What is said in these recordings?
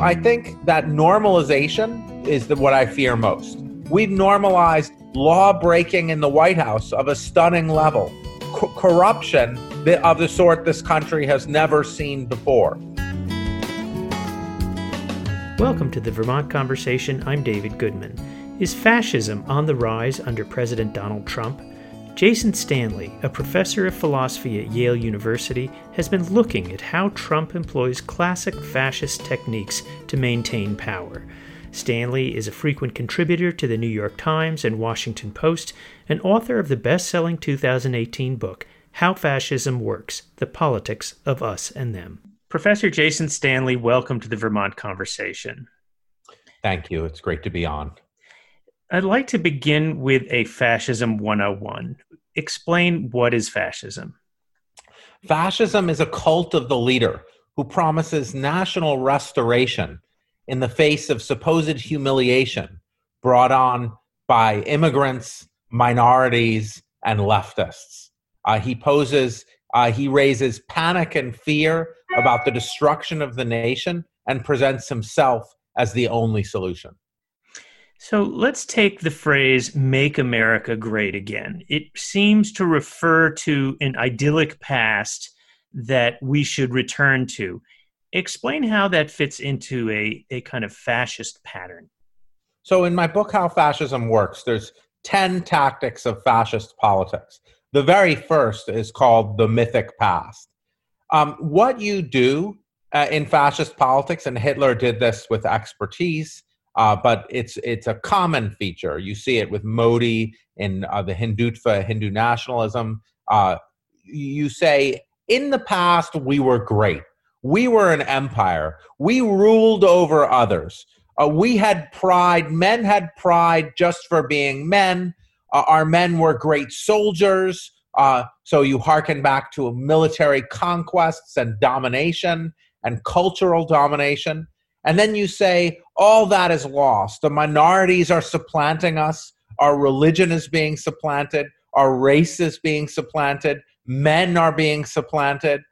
I think that normalization is the, what I fear most. We've normalized law breaking in the White House of a stunning level, corruption of the sort this country has never seen before. Welcome to the Vermont Conversation. I'm David Goodman. Is fascism on the rise under President Donald Trump? Jason Stanley, a professor of philosophy at Yale University, has been looking at how Trump employs classic fascist techniques to maintain power. Stanley is a frequent contributor to the New York Times and Washington Post and author of the best selling 2018 book, How Fascism Works The Politics of Us and Them. Professor Jason Stanley, welcome to the Vermont Conversation. Thank you. It's great to be on. I'd like to begin with a Fascism 101 explain what is fascism. Fascism is a cult of the leader who promises national restoration in the face of supposed humiliation brought on by immigrants, minorities, and leftists. Uh, he poses, uh, he raises panic and fear about the destruction of the nation and presents himself as the only solution. So let's take the phrase make America great again. It seems to refer to an idyllic past that we should return to. Explain how that fits into a, a kind of fascist pattern. So, in my book, How Fascism Works, there's 10 tactics of fascist politics. The very first is called the mythic past. Um, what you do uh, in fascist politics, and Hitler did this with expertise, uh, but it's it's a common feature. You see it with Modi in uh, the Hindutva, Hindu nationalism. Uh, you say, in the past, we were great. We were an empire. We ruled over others. Uh, we had pride. Men had pride just for being men. Uh, our men were great soldiers. Uh, so you hearken back to military conquests and domination and cultural domination. And then you say, all that is lost. The minorities are supplanting us. Our religion is being supplanted. Our race is being supplanted. Men are being supplanted.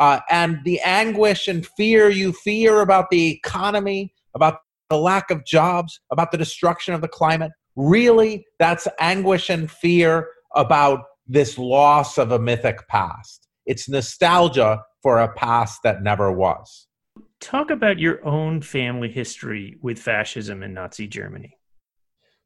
Uh, and the anguish and fear you fear about the economy, about the lack of jobs, about the destruction of the climate, really, that's anguish and fear about this loss of a mythic past. It's nostalgia for a past that never was talk about your own family history with fascism in Nazi Germany.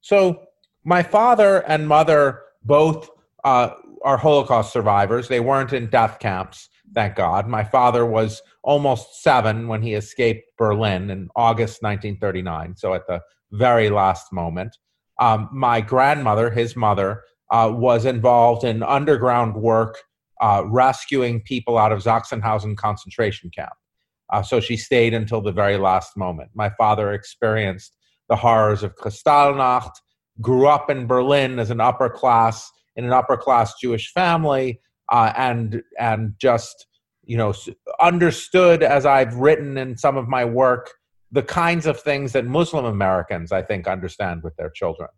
So, my father and mother both uh, are Holocaust survivors. They weren't in death camps, thank God. My father was almost seven when he escaped Berlin in August 1939, so at the very last moment. Um, my grandmother, his mother, uh, was involved in underground work uh, rescuing people out of Sachsenhausen concentration camp. Uh, so she stayed until the very last moment. My father experienced the horrors of Kristallnacht, grew up in Berlin as an upper class in an upper class Jewish family, uh, and and just you know understood as I've written in some of my work the kinds of things that Muslim Americans I think understand with their children.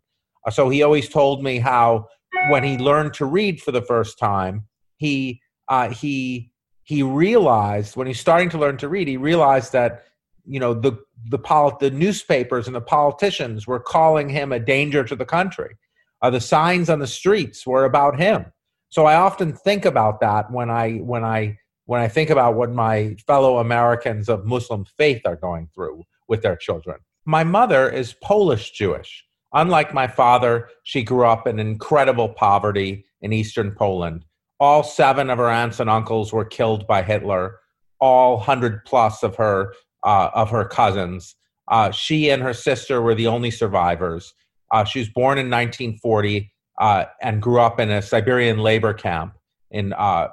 Uh, so he always told me how when he learned to read for the first time, he uh, he he realized when he's starting to learn to read, he realized that you know the the the newspapers and the politicians were calling him a danger to the country. Uh, the signs on the streets were about him. So I often think about that when I when I when I think about what my fellow Americans of Muslim faith are going through with their children. My mother is Polish Jewish. Unlike my father, she grew up in incredible poverty in eastern Poland all seven of her aunts and uncles were killed by Hitler. All hundred plus of her uh, of her cousins. Uh, she and her sister were the only survivors. Uh, she was born in 1940 uh, and grew up in a Siberian labor camp and uh,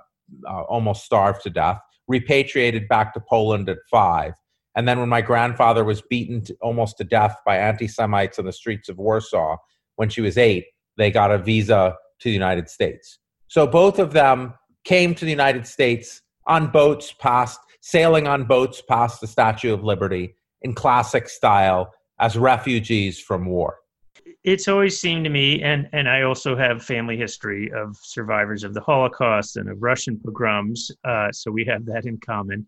uh, almost starved to death. Repatriated back to Poland at five. And then, when my grandfather was beaten to, almost to death by anti Semites in the streets of Warsaw when she was eight, they got a visa to the United States. So both of them came to the United States on boats past, sailing on boats past the Statue of Liberty in classic style as refugees from war. It's always seemed to me, and, and I also have family history of survivors of the Holocaust and of Russian pogroms, uh, so we have that in common.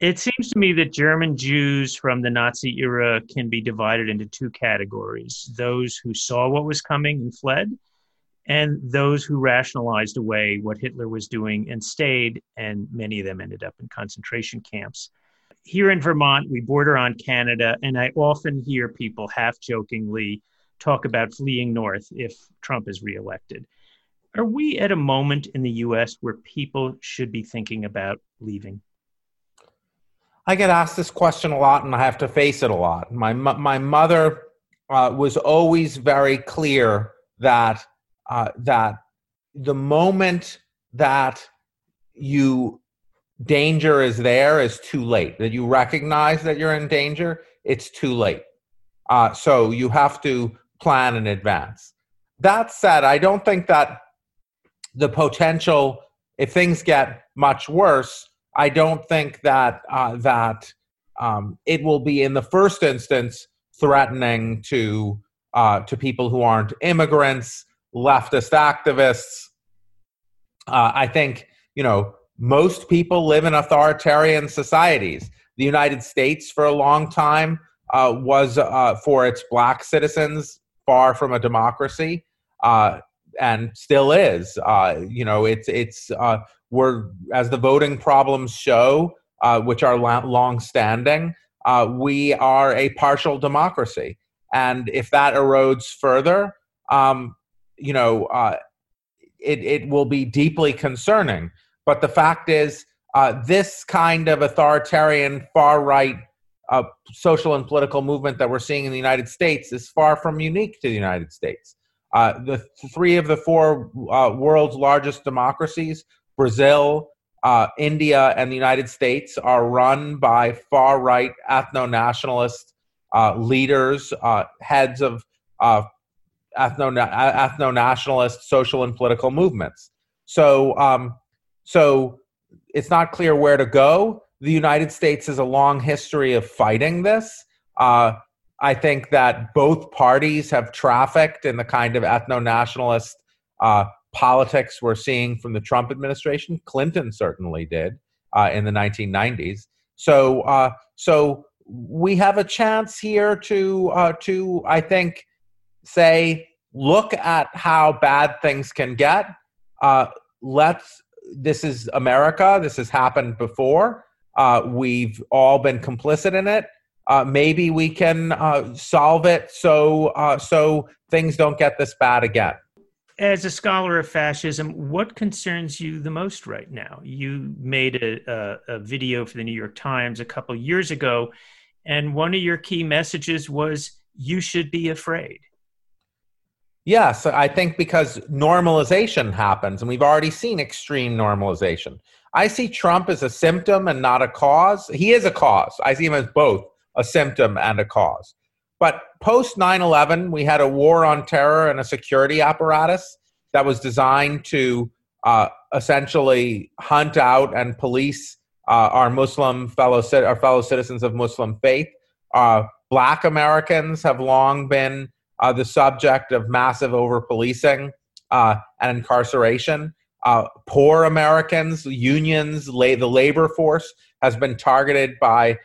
It seems to me that German Jews from the Nazi era can be divided into two categories those who saw what was coming and fled, and those who rationalized away what Hitler was doing and stayed, and many of them ended up in concentration camps. Here in Vermont, we border on Canada, and I often hear people half jokingly talk about fleeing north if Trump is reelected. Are we at a moment in the US where people should be thinking about leaving? I get asked this question a lot, and I have to face it a lot. My my mother uh, was always very clear that uh, that the moment that you danger is there is too late. That you recognize that you're in danger, it's too late. Uh, so you have to plan in advance. That said, I don't think that the potential, if things get much worse, I don't think that uh, that um, it will be in the first instance threatening to uh, to people who aren't immigrants, leftist activists. Uh, I think you know most people live in authoritarian societies. The United States, for a long time, uh, was uh, for its black citizens far from a democracy, uh, and still is. you know, it's it's we're as the voting problems show, uh, which are long standing, uh, we are a partial democracy, and if that erodes further, um, you know, uh, it it will be deeply concerning. But the fact is, uh, this kind of authoritarian far right uh, social and political movement that we're seeing in the United States is far from unique to the United States. Uh, the three of the four uh, world's largest democracies Brazil, uh, India, and the United States are run by far right ethno nationalist leaders, heads of uh, ethno nationalist social and political movements. So, um, so it's not clear where to go. The United States has a long history of fighting this. Uh, I think that both parties have trafficked in the kind of ethno nationalist uh, politics we're seeing from the Trump administration. Clinton certainly did uh, in the 1990s. So, uh, so we have a chance here to, uh, to I think, say, look at how bad things can get. Uh, let's. This is America. This has happened before. Uh, we've all been complicit in it. Uh, maybe we can solve it so so things don't get this bad again as a scholar of fascism, what concerns you the most right now? You made a, a, a video for the New York Times a couple years ago, and one of your key messages was you should be afraid. Yes, I think because normalization happens, and we've already seen extreme normalization. I see Trump as a symptom and not a cause. He is a cause. I see him as both a symptom and a cause. But post 9 11, we had a war on terror and a security apparatus that was designed to uh, essentially hunt out and police uh, our Muslim fellow our fellow citizens of Muslim faith. Uh, black Americans have long been uh, the subject of massive over policing uh, and incarceration. Uh, poor Americans, unions, la- the labor force has been targeted by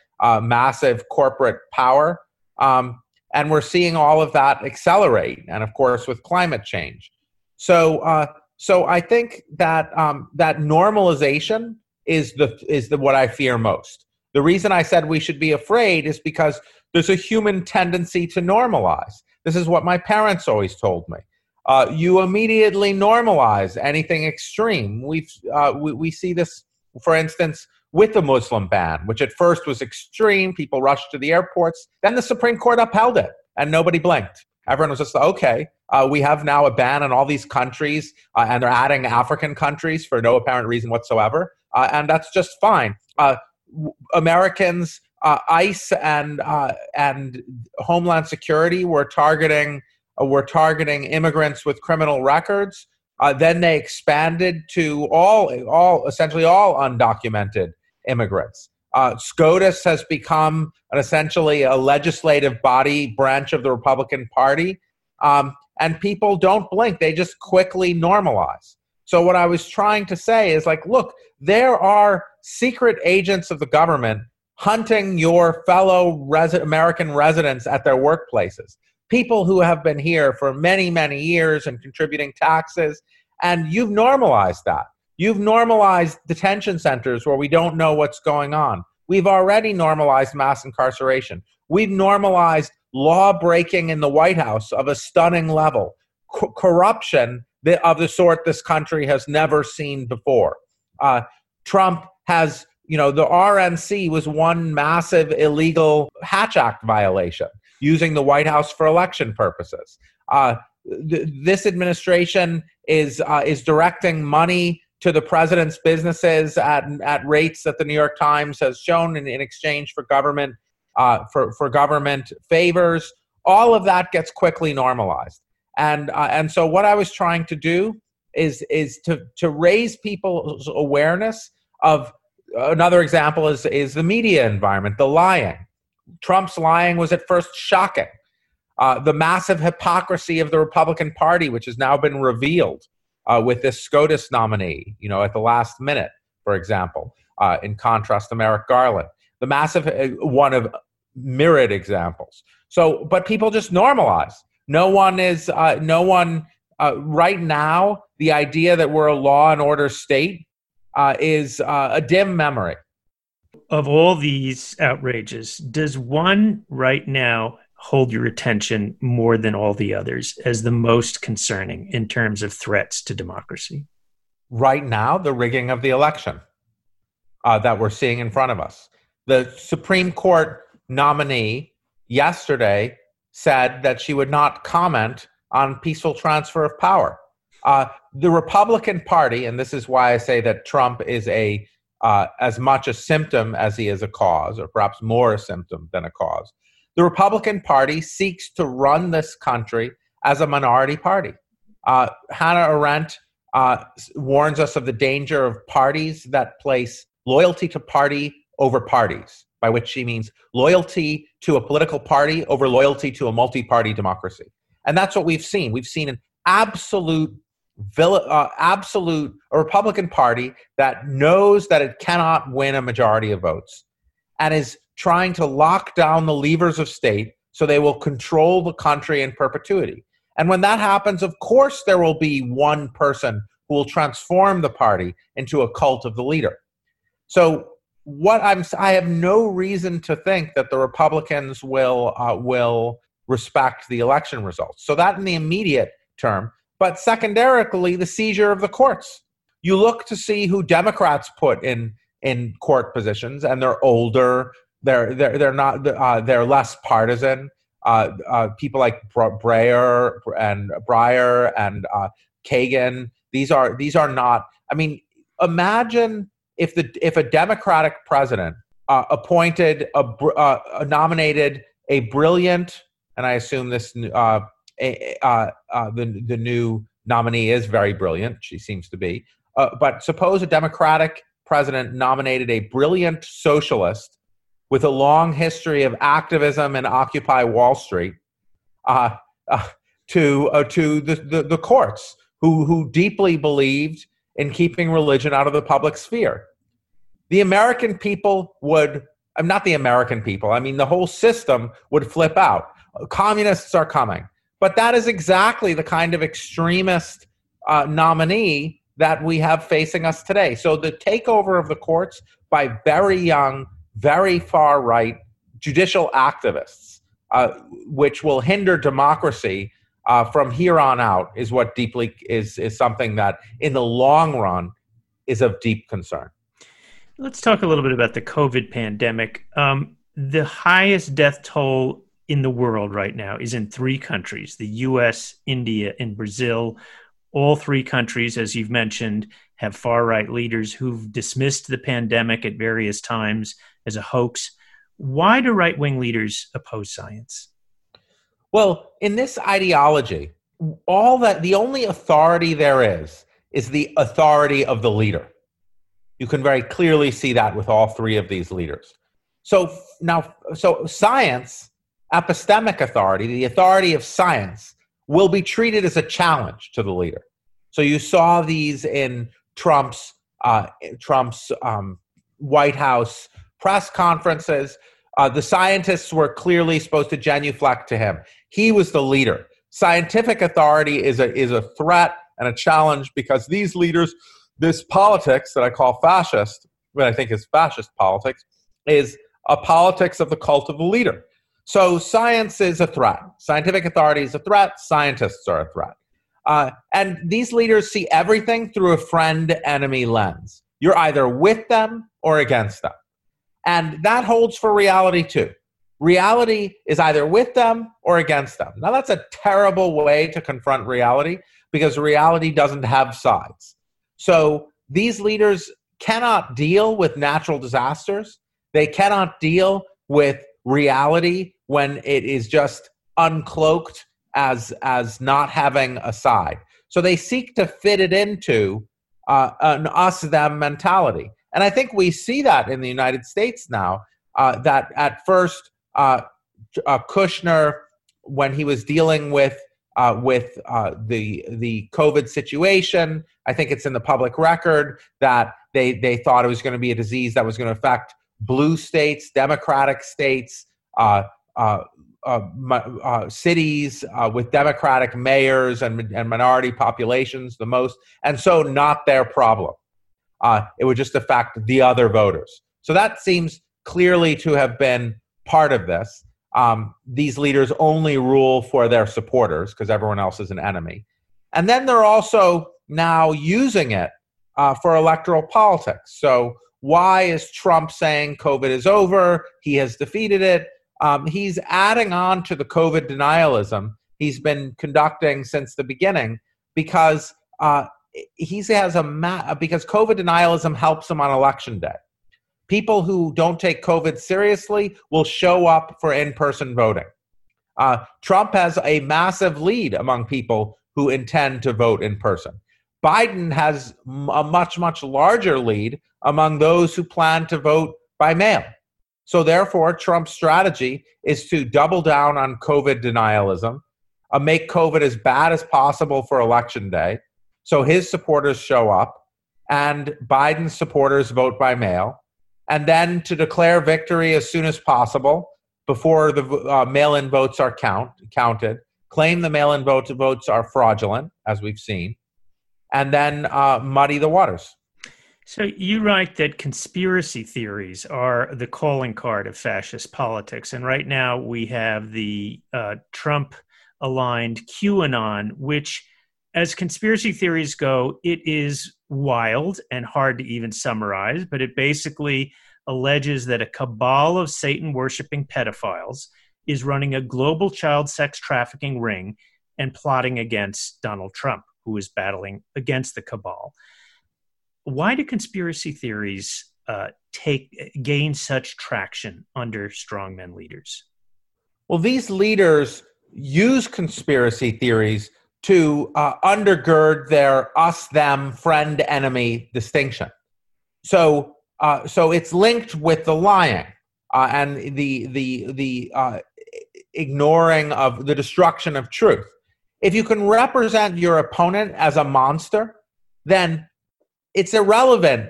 massive corporate power. Um, and we're seeing all of that accelerate, and of course, with climate change. So, uh, so I think that um, that normalization is the is the what I fear most. The reason I said we should be afraid is because there's a human tendency to normalize. This is what my parents always told me. Uh, you immediately normalize anything extreme. We've uh, we, we see this, for instance, with the Muslim ban, which at first was extreme. People rushed to the airports. Then the Supreme Court upheld it, and nobody blinked. Everyone was just like, okay. Uh, we have now a ban on all these countries, uh, and they're adding African countries for no apparent reason whatsoever, uh, and that's just fine. Uh, Americans, uh, ICE and uh, and Homeland Security were targeting were targeting immigrants with criminal records. then they expanded to all all essentially all undocumented immigrants. Uh, SCOTUS has become an essentially a legislative body branch of the Republican Party, um, and people don't blink; they just quickly normalize. So what I was trying to say is like, look, there are secret agents of the government hunting your fellow American residents at their workplaces. People who have been here for many, many years and contributing taxes. And you've normalized that. You've normalized detention centers where we don't know what's going on. We've already normalized mass incarceration. We've normalized law breaking in the White House of a stunning level, C- corruption of the sort this country has never seen before. Uh, Trump has, you know, the RNC was one massive illegal Hatch Act violation using the White House for election purposes. Uh, th- this administration is uh, is directing money to the president's businesses at at rates that the New York Times has shown in, in exchange for government uh, for for government favors. All of that gets quickly normalized, and uh, and so what I was trying to do is is to to raise people's awareness of another example is is the media environment, the lying. Trump's lying was at first shocking. Uh, the massive hypocrisy of the Republican Party, which has now been revealed uh, with this SCOTUS nominee, you know, at the last minute, for example, uh, in contrast to Merrick Garland. The massive uh, one of myriad examples. So, but people just normalize. No one is, uh, no one uh, right now, the idea that we're a law and order state uh, is uh, a dim memory. Of all these outrages, does one right now hold your attention more than all the others as the most concerning in terms of threats to democracy? Right now, the rigging of the election uh, that we're seeing in front of us. The Supreme Court nominee yesterday said that she would not comment on peaceful transfer of power. Uh, the Republican Party, and this is why I say that Trump is a uh, as much a symptom as he is a cause, or perhaps more a symptom than a cause. The Republican Party seeks to run this country as a minority party. Uh, Hannah Arendt uh, warns us of the danger of parties that place loyalty to party over parties, by which she means loyalty to a political party over loyalty to a multi party democracy. And that's what we've seen. We've seen an absolute uh, absolute a Republican Party that knows that it cannot win a majority of votes and is trying to lock down the levers of state so they will control the country in perpetuity. And when that happens, of course, there will be one person who will transform the party into a cult of the leader. So, what I'm, I have no reason to think that the Republicans will uh, will respect the election results. So that in the immediate term, but secondarily, the seizure of the courts. You look to see who Democrats put in in court positions, and they're older. They're they're they're not uh, they're less partisan. Uh, uh, people like Breyer and Breyer and uh, Kagan. These are these are not. I mean, imagine if the if a Democratic president uh, appointed a uh, nominated a brilliant, and I assume this uh, uh, uh, the the new nominee is very brilliant. She seems to be. Uh, but suppose a Democratic president nominated a brilliant socialist with a long history of activism and Occupy Wall Street uh, uh, to uh, to the, the, the courts, who who deeply believed in keeping religion out of the public sphere. The American people would. I'm not the American people. I mean, the whole system would flip out. Communists are coming. But that is exactly the kind of extremist uh, nominee that we have facing us today. So the takeover of the courts by very young, very far right judicial activists, uh, which will hinder democracy uh, from here on out, is what deeply is is something that in the long run is of deep concern. Let's talk a little bit about the COVID pandemic. Um, the highest death toll in the world right now is in three countries the US, India, and Brazil. All three countries, as you've mentioned, have far right leaders who've dismissed the pandemic at various times as a hoax. Why do right wing leaders oppose science? Well, in this ideology, all that the only authority there is is the authority of the leader. You can very clearly see that with all three of these leaders. So now, so science epistemic authority, the authority of science, will be treated as a challenge to the leader. So you saw these in Trump's uh, Trump's um, White House press conferences. Uh, the scientists were clearly supposed to genuflect to him. He was the leader. Scientific authority is a is a threat and a challenge because these leaders, this politics that I call fascist, what I think is fascist politics, is a politics of the cult of the leader. So science is a threat. Scientific authority is a threat. Scientists are a threat. Uh, and these leaders see everything through a friend enemy lens. You're either with them or against them. And that holds for reality too. Reality is either with them or against them. Now, that's a terrible way to confront reality because reality doesn't have sides. So these leaders cannot deal with natural disasters, they cannot deal with reality when it is just uncloaked as as not having a side. So they seek to fit it into uh, an us them mentality, and I think we see that in the United States now. Uh, that at first, uh, uh Kushner, when he was dealing with uh, with uh, the the COVID situation, I think it's in the public record that they they thought it was going to be a disease that was going to affect blue states, democratic states, uh, uh, uh, uh, cities uh, with Democratic mayors and, and minority populations the most, and so not their problem. It would just affect the other voters. So that seems clearly to have been part of this. Um, these leaders only rule for their supporters because everyone else is an enemy. And then they're also now using it uh, for electoral politics. So, why is Trump saying COVID is over? He has defeated it um, he's adding on to the COVID denialism he's been conducting since the beginning because uh, he has a ma- because COVID denialism helps him on election day. People who don't take COVID seriously will show up for in-person voting. Uh, Trump has a massive lead among people who intend to vote in person. Biden has a much, much larger lead among those who plan to vote by mail. So, therefore, Trump's strategy is to double down on COVID denialism, uh, make COVID as bad as possible for election day. So his supporters show up, and Biden's supporters vote by mail, and then to declare victory as soon as possible before the uh, mail-in votes are count, counted, claim the mail-in votes, votes are fraudulent, as we've seen, and then uh, muddy the waters. So you write that conspiracy theories are the calling card of fascist politics, and right now we have the uh, Trump-aligned QAnon, which, as conspiracy theories go, it is wild and hard to even summarize. But it basically alleges that a cabal of Satan-worshiping pedophiles is running a global child sex trafficking ring and plotting against Donald Trump, who is battling against the cabal why do conspiracy theories uh, take gain such traction under strongmen leaders? Well, these leaders use conspiracy theories to uh, undergird their us them friend enemy distinction. So, uh, so it's linked with the lying uh, and the the the uh, ignoring of the destruction of truth. If you can represent your opponent as a monster, then it's irrelevant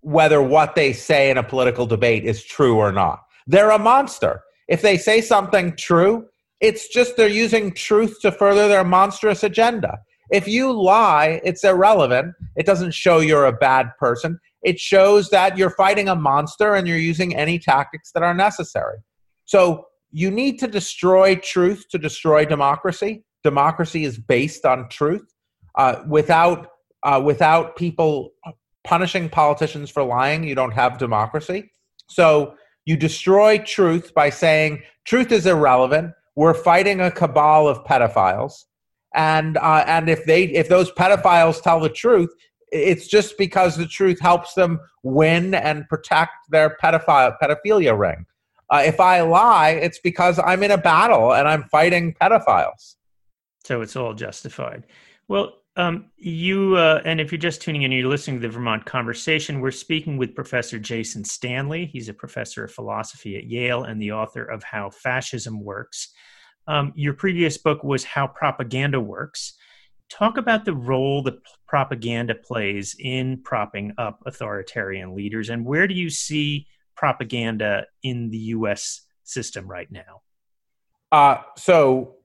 whether what they say in a political debate is true or not. They're a monster. If they say something true, it's just they're using truth to further their monstrous agenda. If you lie, it's irrelevant. It doesn't show you're a bad person. It shows that you're fighting a monster and you're using any tactics that are necessary. So you need to destroy truth to destroy democracy. Democracy is based on truth. Uh, without uh, without people punishing politicians for lying, you don't have democracy. So you destroy truth by saying truth is irrelevant. We're fighting a cabal of pedophiles, and uh, and if they if those pedophiles tell the truth, it's just because the truth helps them win and protect their pedophile pedophilia ring. Uh, if I lie, it's because I'm in a battle and I'm fighting pedophiles. So it's all justified. Well, um, you uh, and if you're just tuning in, you're listening to the Vermont Conversation. We're speaking with Professor Jason Stanley. He's a professor of philosophy at Yale and the author of How Fascism Works. Um, your previous book was How Propaganda Works. Talk about the role that propaganda plays in propping up authoritarian leaders, and where do you see propaganda in the U.S. system right now? Uh, so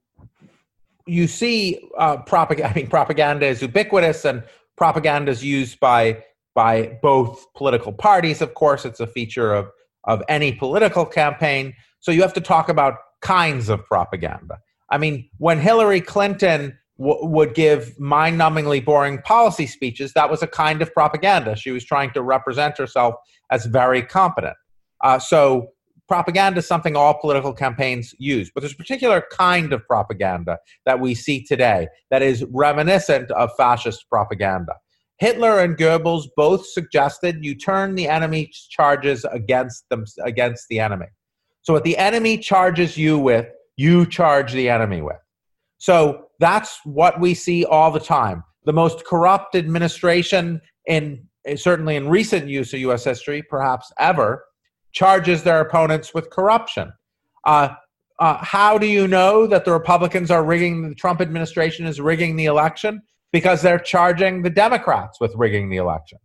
you see uh, propaganda. I mean, propaganda is ubiquitous, and propaganda is used by by both political parties. Of course, it's a feature of of any political campaign. So you have to talk about kinds of propaganda. I mean, when Hillary Clinton w- would give mind-numbingly boring policy speeches, that was a kind of propaganda. She was trying to represent herself as very competent. Uh, so propaganda is something all political campaigns use, but there's a particular kind of propaganda that we see today that is reminiscent of fascist propaganda. Hitler and Goebbels both suggested you turn the enemy's charges against them against the enemy. So what the enemy charges you with, you charge the enemy with. So that's what we see all the time. The most corrupt administration in certainly in recent use of US history, perhaps ever, charges their opponents with corruption. Uh, uh, how do you know that the Republicans are rigging, the Trump administration is rigging the election? Because they're charging the Democrats with rigging the election.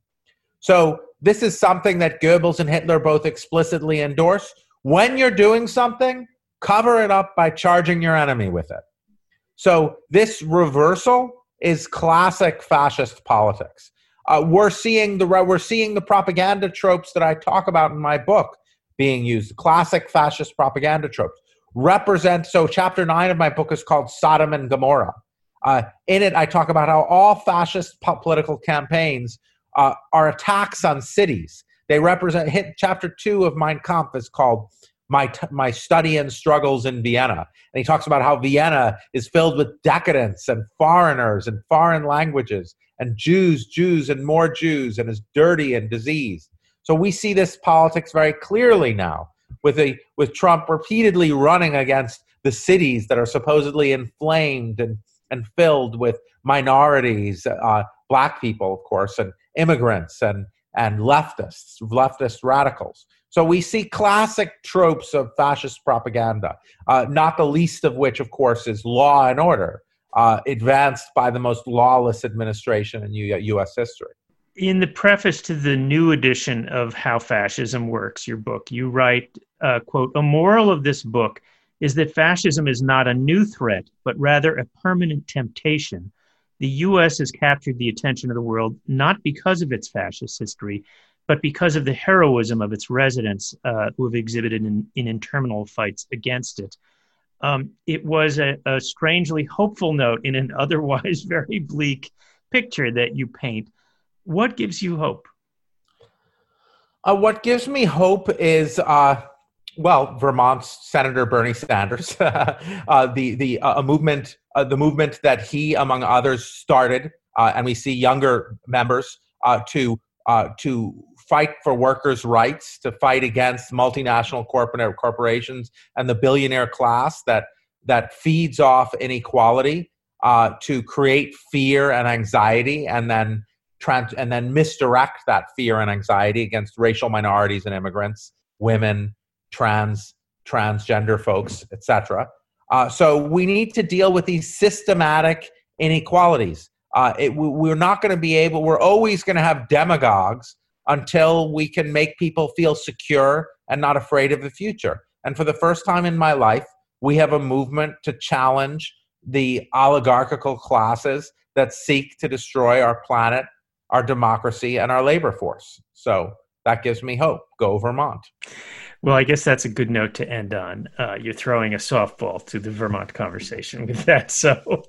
So this is something that Goebbels and Hitler both explicitly endorse. When you're doing something, cover it up by charging your enemy with it. So this reversal is classic fascist politics. Uh, we're seeing the we're seeing the propaganda tropes that I talk about in my book being used. Classic fascist propaganda tropes represent. So, chapter nine of my book is called Sodom and Gomorrah. Uh, in it, I talk about how all fascist political campaigns uh, are attacks on cities. They represent. Hit chapter two of Mein Kampf is called my t- my study and struggles in Vienna, and he talks about how Vienna is filled with decadence and foreigners and foreign languages and Jews, Jews and more Jews, and is dirty and diseased. So we see this politics very clearly now with a with Trump repeatedly running against the cities that are supposedly inflamed and and filled with minorities, uh, black people, of course, and immigrants and and leftists, leftist radicals. So we see classic tropes of fascist propaganda, uh, not the least of which, of course, is law and order, uh, advanced by the most lawless administration in U- U.S. history. In the preface to the new edition of How Fascism Works, your book, you write, uh, quote, a moral of this book is that fascism is not a new threat, but rather a permanent temptation. The U.S. has captured the attention of the world not because of its fascist history, but because of the heroism of its residents uh, who have exhibited in, in interminable fights against it. Um, it was a, a, strangely hopeful note in an otherwise very bleak picture that you paint. What gives you hope? Uh, what gives me hope is, uh, well, Vermont's Senator Bernie Sanders, uh, the the uh, a movement, uh, the movement that he, among others, started, and we see younger members to to fight for workers' rights, to fight against multinational corporate corporations and the billionaire class that that feeds off inequality, uh, to create fear and anxiety, and then trans- and then misdirect that fear and anxiety against racial minorities and immigrants, women, trans, transgender folks, etc. Uh, so we need to deal with these systematic inequalities. Uh, it, we're not going to be able. We're always going to have demagogues until we can make people feel secure and not afraid of the future. And for the first time in my life, we have a movement to challenge the oligarchical classes that seek to destroy our planet, our democracy, and our labor force. So that gives me hope. Go Vermont. Well, I guess that's a good note to end on. Uh, you're throwing a softball to the Vermont conversation with that. So,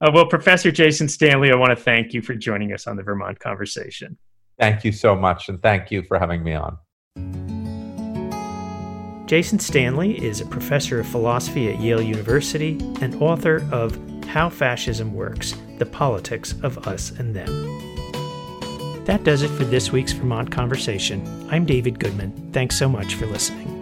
uh, well, Professor Jason Stanley, I want to thank you for joining us on the Vermont conversation. Thank you so much, and thank you for having me on. Jason Stanley is a professor of philosophy at Yale University and author of How Fascism Works The Politics of Us and Them. That does it for this week's Vermont Conversation. I'm David Goodman. Thanks so much for listening.